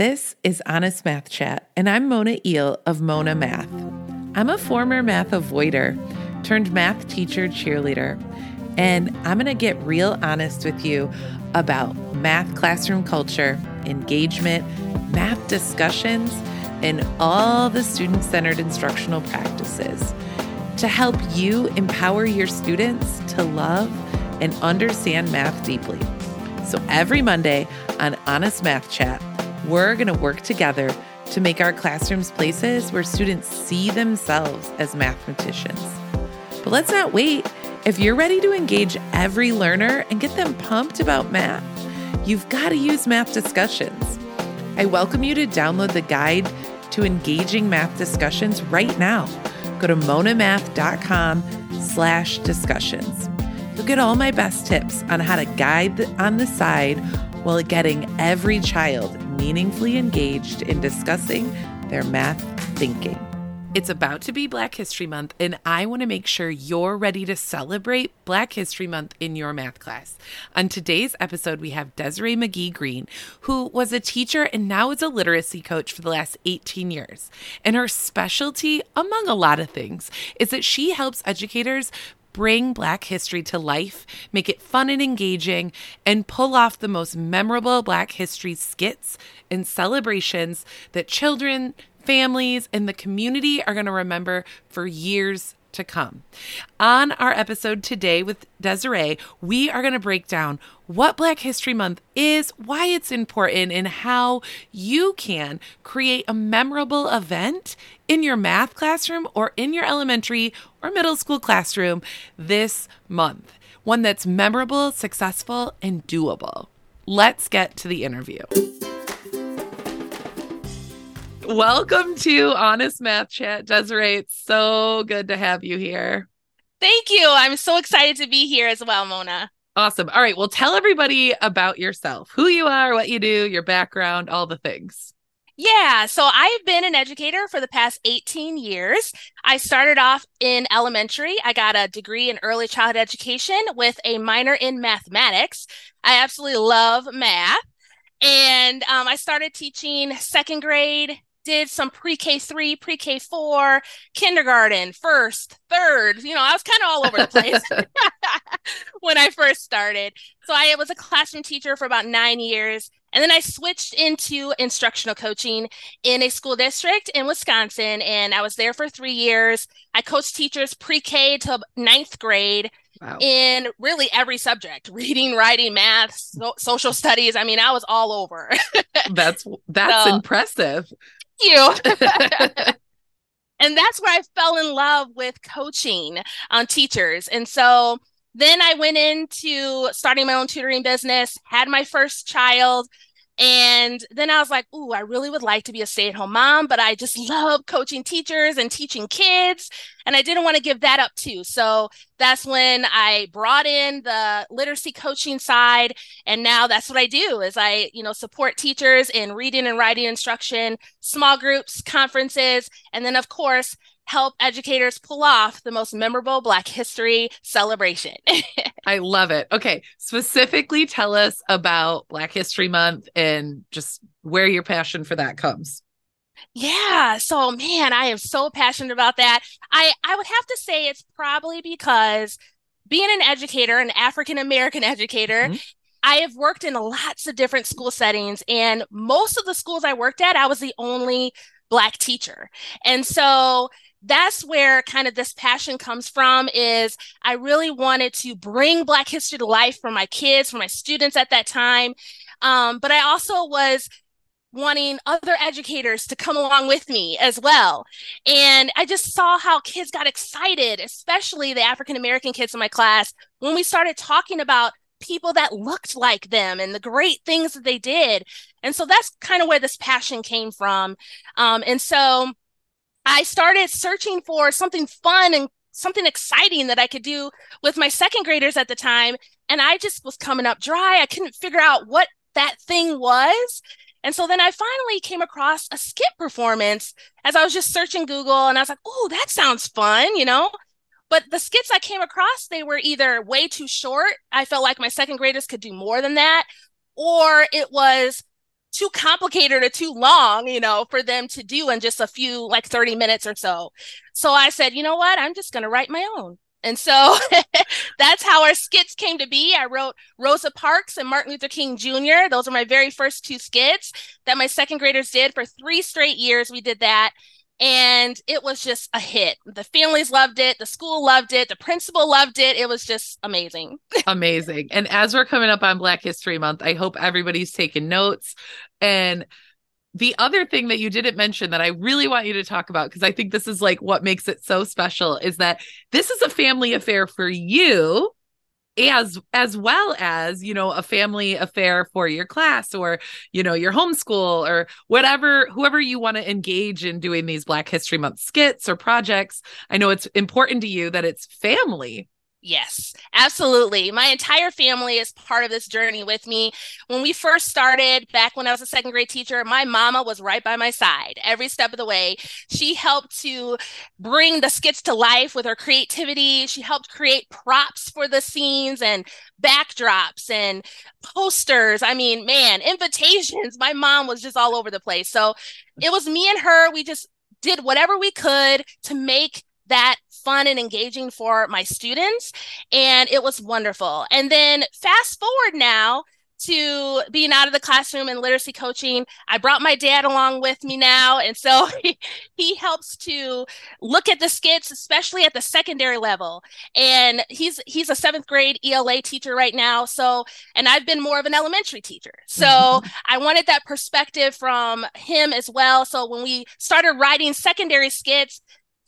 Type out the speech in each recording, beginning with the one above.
This is Honest Math Chat, and I'm Mona Eel of Mona Math. I'm a former math avoider turned math teacher cheerleader, and I'm going to get real honest with you about math classroom culture, engagement, math discussions, and all the student centered instructional practices to help you empower your students to love and understand math deeply. So every Monday on Honest Math Chat, we're going to work together to make our classrooms places where students see themselves as mathematicians. But let's not wait. If you're ready to engage every learner and get them pumped about math, you've got to use math discussions. I welcome you to download the guide to engaging math discussions right now. Go to monamath.com slash discussions. You'll get all my best tips on how to guide on the side while getting every child meaningfully engaged in discussing their math thinking. It's about to be Black History Month, and I want to make sure you're ready to celebrate Black History Month in your math class. On today's episode, we have Desiree McGee Greene, who was a teacher and now is a literacy coach for the last 18 years. And her specialty, among a lot of things, is that she helps educators bring Black history to life, make it fun and engaging, and pull off the most memorable Black history skits and celebrations that children, families, and the community are going to remember for years to come. On our episode today with Desiree, we are going to break down what Black History Month is, why it's important, and how you can create a memorable event in your math classroom or in your elementary or middle school classroom this month. One that's memorable, successful, and doable. Let's get to the interview. Welcome to Honest Math Chat, Desiree. It's so good to have you here. Thank you. I'm so excited to be here as well, Mona. Awesome. All right. Well, tell everybody about yourself who you are, what you do, your background, all the things. Yeah, so I've been an educator for the past 18 years. I started off in elementary. I got a degree in early childhood education with a minor in mathematics. I absolutely love math. And um, I started teaching second grade, did some pre-K three, pre-K four, kindergarten, first, third. You know, I was kind of all over the place when I first started. So I was a classroom teacher for about nine years. And then I switched into instructional coaching in a school district in Wisconsin. And I was there for three years. I coached teachers pre-K to ninth grade. Wow. in really every subject reading writing math so- social studies i mean i was all over that's that's so, impressive you. and that's where I fell in love with coaching on teachers. And so then I went into starting my own tutoring business, had my first child, and then I was like, ooh, I really would like to be a stay at home mom, but I just love coaching teachers and teaching kids. And I didn't want to give that up too. So that's when I brought in the literacy coaching side. And now that's what I do is I, you know, support teachers in reading and writing instruction, small groups, conferences, and then of course, help educators pull off the most memorable Black History celebration. I love it. Okay. Specifically, tell us about Black History Month and just where your passion for that comes. Yeah, so man, I am so passionate about that. I I would have to say it's probably because being an educator, an African American educator, mm-hmm. I have worked in lots of different school settings and most of the schools I worked at, I was the only black teacher. And so that's where kind of this passion comes from is i really wanted to bring black history to life for my kids for my students at that time. Um, but i also was wanting other educators to come along with me as well. And i just saw how kids got excited especially the african american kids in my class when we started talking about people that looked like them and the great things that they did. And so that's kind of where this passion came from. Um, and so I started searching for something fun and something exciting that I could do with my second graders at the time. And I just was coming up dry. I couldn't figure out what that thing was. And so then I finally came across a skit performance as I was just searching Google and I was like, oh, that sounds fun, you know? But the skits I came across, they were either way too short. I felt like my second graders could do more than that, or it was too complicated or too long, you know, for them to do in just a few, like 30 minutes or so. So I said, you know what? I'm just going to write my own. And so that's how our skits came to be. I wrote Rosa Parks and Martin Luther King Jr. Those are my very first two skits that my second graders did for three straight years. We did that. And it was just a hit. The families loved it. The school loved it. The principal loved it. It was just amazing. amazing. And as we're coming up on Black History Month, I hope everybody's taking notes. And the other thing that you didn't mention that I really want you to talk about, because I think this is like what makes it so special, is that this is a family affair for you as as well as you know a family affair for your class or you know your homeschool or whatever whoever you want to engage in doing these black history month skits or projects. I know it's important to you that it's family Yes, absolutely. My entire family is part of this journey with me. When we first started, back when I was a second grade teacher, my mama was right by my side every step of the way. She helped to bring the skits to life with her creativity. She helped create props for the scenes and backdrops and posters. I mean, man, invitations. My mom was just all over the place. So it was me and her. We just did whatever we could to make that fun and engaging for my students. And it was wonderful. And then fast forward now to being out of the classroom and literacy coaching. I brought my dad along with me now. And so he, he helps to look at the skits, especially at the secondary level. And he's he's a seventh grade ELA teacher right now. So, and I've been more of an elementary teacher. So. I wanted that perspective from him as well. So when we started writing secondary skits,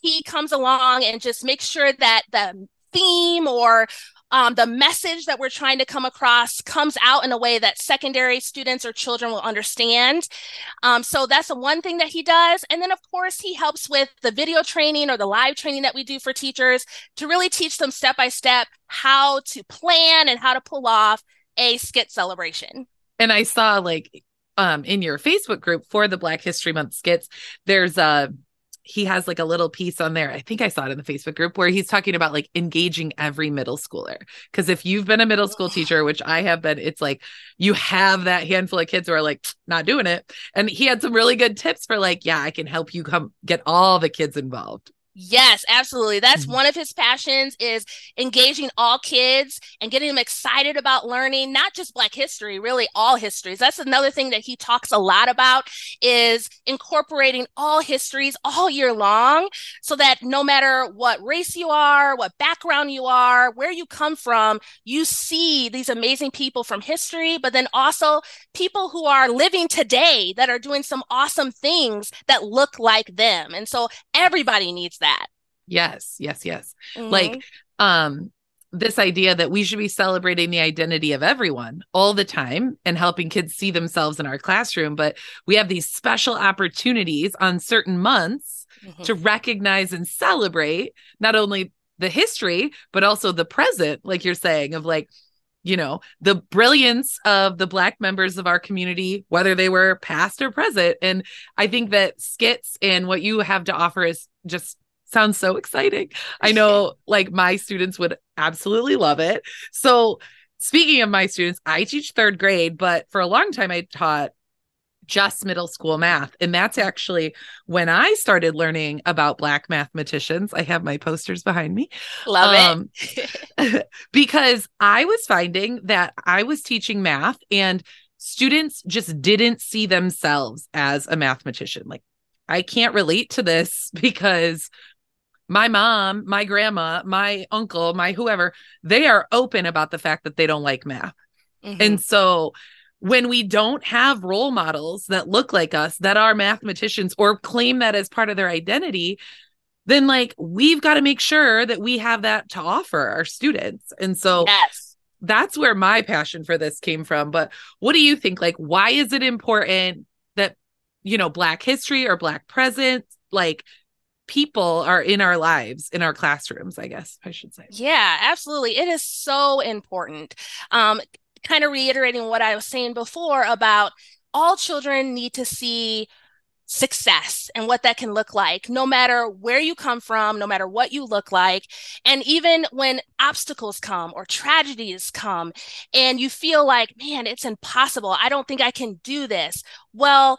he comes along and just makes sure that the theme or um, the message that we're trying to come across comes out in a way that secondary students or children will understand. Um, so that's the one thing that he does. And then, of course, he helps with the video training or the live training that we do for teachers to really teach them step by step how to plan and how to pull off a skit celebration. And I saw like um in your Facebook group for the Black History Month skits, there's a he has like a little piece on there. I think I saw it in the Facebook group where he's talking about like engaging every middle schooler. Because if you've been a middle school teacher, which I have been, it's like you have that handful of kids who are like not doing it. And he had some really good tips for like, yeah, I can help you come get all the kids involved. Yes, absolutely. That's mm-hmm. one of his passions is engaging all kids and getting them excited about learning not just black history, really all histories. That's another thing that he talks a lot about is incorporating all histories all year long so that no matter what race you are, what background you are, where you come from, you see these amazing people from history, but then also people who are living today that are doing some awesome things that look like them. And so everybody needs that. Yes, yes, yes. Mm-hmm. Like um this idea that we should be celebrating the identity of everyone all the time and helping kids see themselves in our classroom, but we have these special opportunities on certain months mm-hmm. to recognize and celebrate not only the history but also the present like you're saying of like you know the brilliance of the black members of our community whether they were past or present and i think that skits and what you have to offer is just sounds so exciting. I know like my students would absolutely love it. So, speaking of my students, I teach third grade, but for a long time I taught just middle school math. And that's actually when I started learning about Black mathematicians. I have my posters behind me. Love um, it. because I was finding that I was teaching math and students just didn't see themselves as a mathematician. Like, I can't relate to this because my mom, my grandma, my uncle, my whoever, they are open about the fact that they don't like math. Mm-hmm. And so when we don't have role models that look like us, that are mathematicians or claim that as part of their identity, then like we've got to make sure that we have that to offer our students. And so yes. that's where my passion for this came from. But what do you think? Like, why is it important that, you know, Black history or Black presence, like people are in our lives in our classrooms i guess i should say yeah absolutely it is so important um kind of reiterating what i was saying before about all children need to see success and what that can look like, no matter where you come from, no matter what you look like. And even when obstacles come or tragedies come and you feel like, man, it's impossible. I don't think I can do this. Well,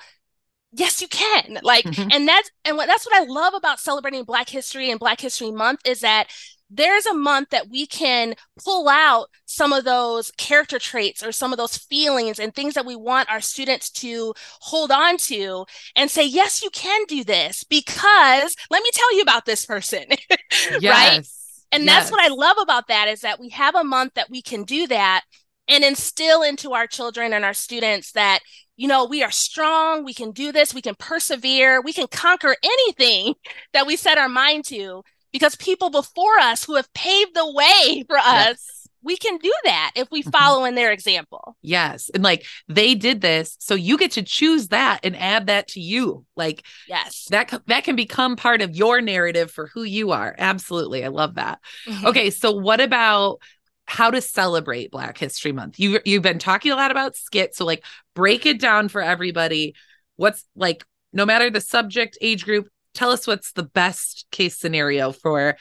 yes you can like mm-hmm. and that's and what that's what i love about celebrating black history and black history month is that there's a month that we can pull out some of those character traits or some of those feelings and things that we want our students to hold on to and say, yes, you can do this because let me tell you about this person. yes. right. And yes. that's what I love about that is that we have a month that we can do that and instill into our children and our students that you know we are strong we can do this we can persevere we can conquer anything that we set our mind to because people before us who have paved the way for us yes. we can do that if we mm-hmm. follow in their example yes and like they did this so you get to choose that and add that to you like yes that that can become part of your narrative for who you are absolutely i love that mm-hmm. okay so what about how to celebrate black history month you you've been talking a lot about skits so like break it down for everybody what's like no matter the subject age group tell us what's the best case scenario for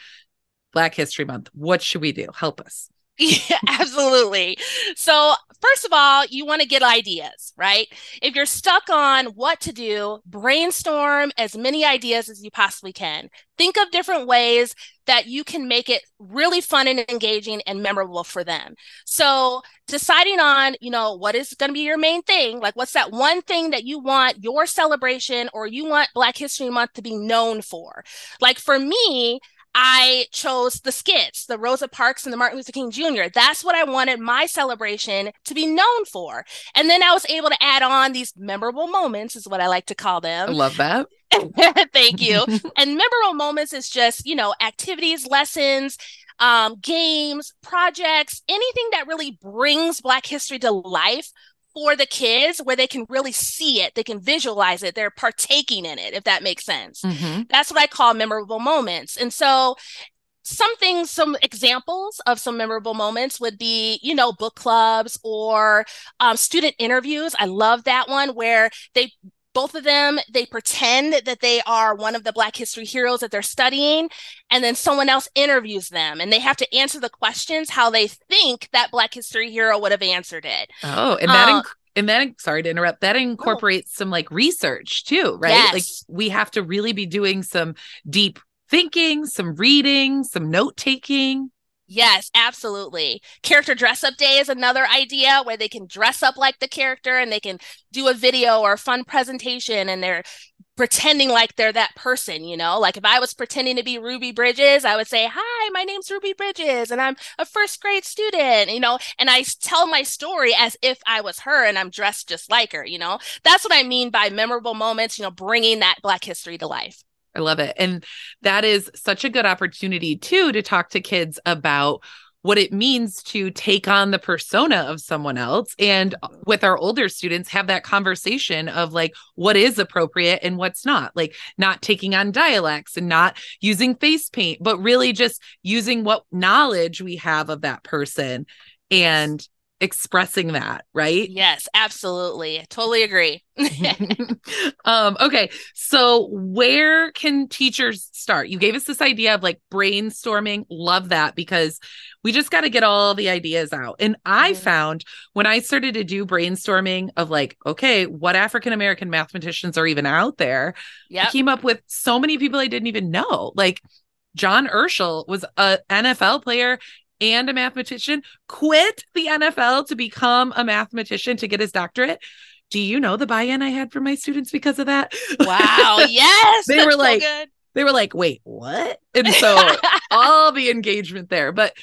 Black History Month. What should we do? Help us. Yeah, absolutely. So, first of all, you want to get ideas, right? If you're stuck on what to do, brainstorm as many ideas as you possibly can. Think of different ways that you can make it really fun and engaging and memorable for them. So, deciding on, you know, what is going to be your main thing? Like, what's that one thing that you want your celebration or you want Black History Month to be known for? Like, for me, I chose the skits, the Rosa Parks and the Martin Luther King Jr. That's what I wanted my celebration to be known for. And then I was able to add on these memorable moments, is what I like to call them. I love that. Thank you. and memorable moments is just, you know, activities, lessons, um, games, projects, anything that really brings Black history to life for the kids where they can really see it, they can visualize it, they're partaking in it, if that makes sense. Mm-hmm. That's what I call memorable moments. And so some things, some examples of some memorable moments would be, you know, book clubs or um, student interviews. I love that one where they both of them they pretend that they are one of the black history heroes that they're studying and then someone else interviews them and they have to answer the questions how they think that black history hero would have answered it oh and that uh, inc- and then sorry to interrupt that incorporates oh. some like research too right yes. like we have to really be doing some deep thinking some reading some note taking Yes, absolutely. Character dress up day is another idea where they can dress up like the character and they can do a video or a fun presentation and they're pretending like they're that person, you know? Like if I was pretending to be Ruby Bridges, I would say, "Hi, my name's Ruby Bridges and I'm a first grade student," you know, and I tell my story as if I was her and I'm dressed just like her, you know? That's what I mean by memorable moments, you know, bringing that black history to life. I love it. And that is such a good opportunity, too, to talk to kids about what it means to take on the persona of someone else. And with our older students, have that conversation of like what is appropriate and what's not, like not taking on dialects and not using face paint, but really just using what knowledge we have of that person and expressing that, right? Yes, absolutely. Totally agree. um, okay. So where can teachers start? You gave us this idea of like brainstorming. Love that because we just got to get all the ideas out. And I mm-hmm. found when I started to do brainstorming of like, okay, what African American mathematicians are even out there? Yeah. I came up with so many people I didn't even know. Like John Urschel was a NFL player and a mathematician, quit the NFL to become a mathematician to get his doctorate. Do you know the buy-in I had from my students because of that? Wow, yes. they were like so they were like, "Wait, what?" And so all the engagement there. But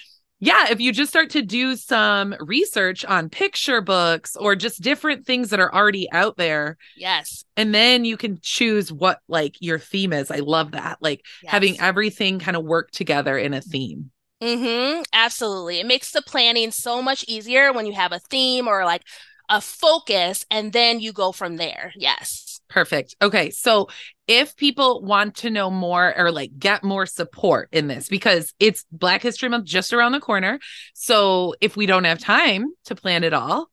yeah, if you just start to do some research on picture books or just different things that are already out there. Yes. And then you can choose what like your theme is. I love that. Like yes. having everything kind of work together in a theme. Mm-hmm. Absolutely. It makes the planning so much easier when you have a theme or like a focus and then you go from there. Yes. Perfect. Okay. So if people want to know more or like get more support in this, because it's Black History Month just around the corner. So if we don't have time to plan it all,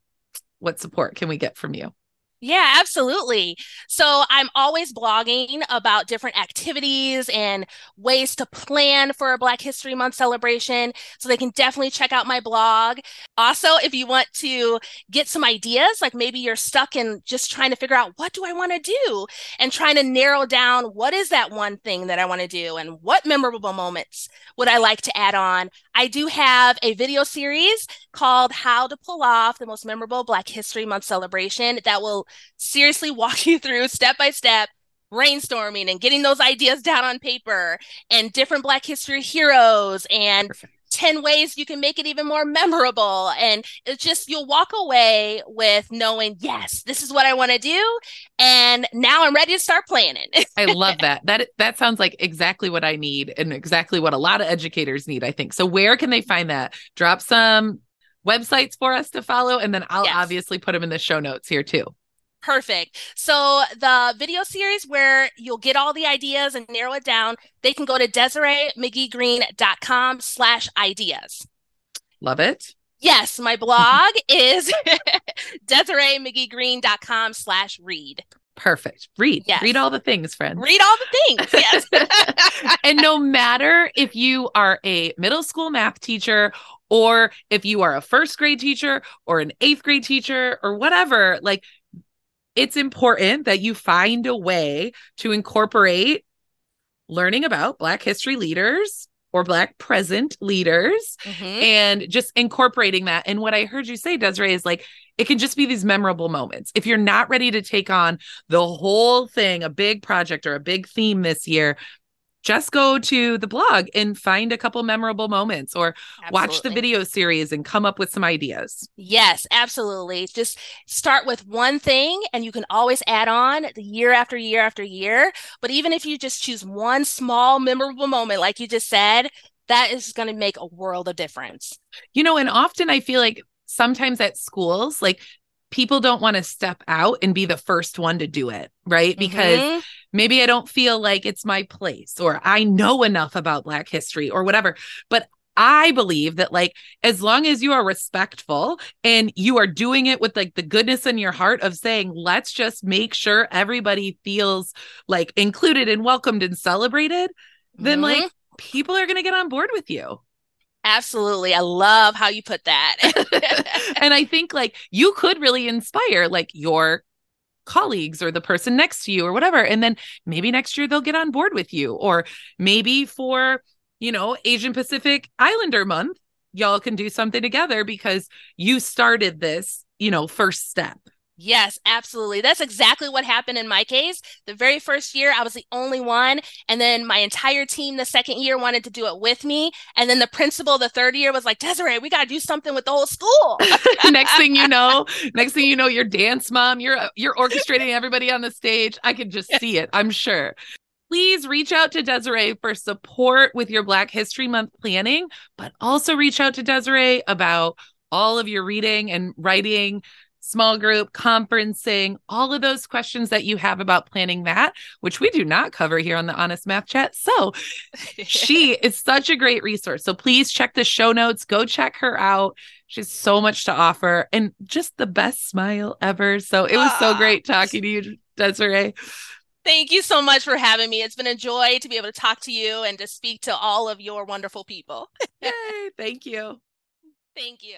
what support can we get from you? Yeah, absolutely. So I'm always blogging about different activities and ways to plan for a Black History Month celebration. So they can definitely check out my blog. Also, if you want to get some ideas, like maybe you're stuck in just trying to figure out what do I want to do and trying to narrow down what is that one thing that I want to do and what memorable moments would I like to add on. I do have a video series called How to Pull Off the Most Memorable Black History Month Celebration that will seriously walk you through step by step brainstorming and getting those ideas down on paper and different Black history heroes and Perfect. 10 ways you can make it even more memorable. And it's just, you'll walk away with knowing, yes, this is what I want to do. And now I'm ready to start planning. I love that. That, that sounds like exactly what I need and exactly what a lot of educators need, I think. So where can they find that? Drop some websites for us to follow. And then I'll yes. obviously put them in the show notes here too. Perfect. So the video series where you'll get all the ideas and narrow it down, they can go to DesireeMcGeeGreene.com slash ideas. Love it. Yes, my blog is DesireeMcGeeGreene.com slash read. Perfect. Read. Yes. Read all the things, friends. Read all the things. Yes. and no matter if you are a middle school math teacher or if you are a first grade teacher or an eighth grade teacher or whatever, like it's important that you find a way to incorporate learning about Black history leaders or Black present leaders mm-hmm. and just incorporating that. And what I heard you say, Desiree, is like it can just be these memorable moments. If you're not ready to take on the whole thing, a big project or a big theme this year, just go to the blog and find a couple memorable moments or absolutely. watch the video series and come up with some ideas. Yes, absolutely. Just start with one thing and you can always add on the year after year after year. But even if you just choose one small memorable moment, like you just said, that is going to make a world of difference. You know, and often I feel like sometimes at schools, like people don't want to step out and be the first one to do it, right? Because mm-hmm. maybe I don't feel like it's my place or I know enough about Black history or whatever. But I believe that, like, as long as you are respectful and you are doing it with like the goodness in your heart of saying, let's just make sure everybody feels like included and welcomed and celebrated, mm-hmm. then like people are going to get on board with you. Absolutely. I love how you put that. and I think like you could really inspire like your colleagues or the person next to you or whatever. And then maybe next year they'll get on board with you. Or maybe for, you know, Asian Pacific Islander month, y'all can do something together because you started this, you know, first step. Yes, absolutely. That's exactly what happened in my case. The very first year, I was the only one. And then my entire team the second year wanted to do it with me. And then the principal the third year was like, Desiree, we got to do something with the whole school. next thing you know, next thing you know, your dance mom, you're you're orchestrating everybody on the stage. I can just see it, I'm sure. Please reach out to Desiree for support with your Black History Month planning, but also reach out to Desiree about all of your reading and writing small group, conferencing, all of those questions that you have about planning that, which we do not cover here on the Honest Math Chat. So she is such a great resource. So please check the show notes, go check her out. She's so much to offer and just the best smile ever. So it was so ah. great talking to you, Desiree. Thank you so much for having me. It's been a joy to be able to talk to you and to speak to all of your wonderful people. Yay, thank you. Thank you.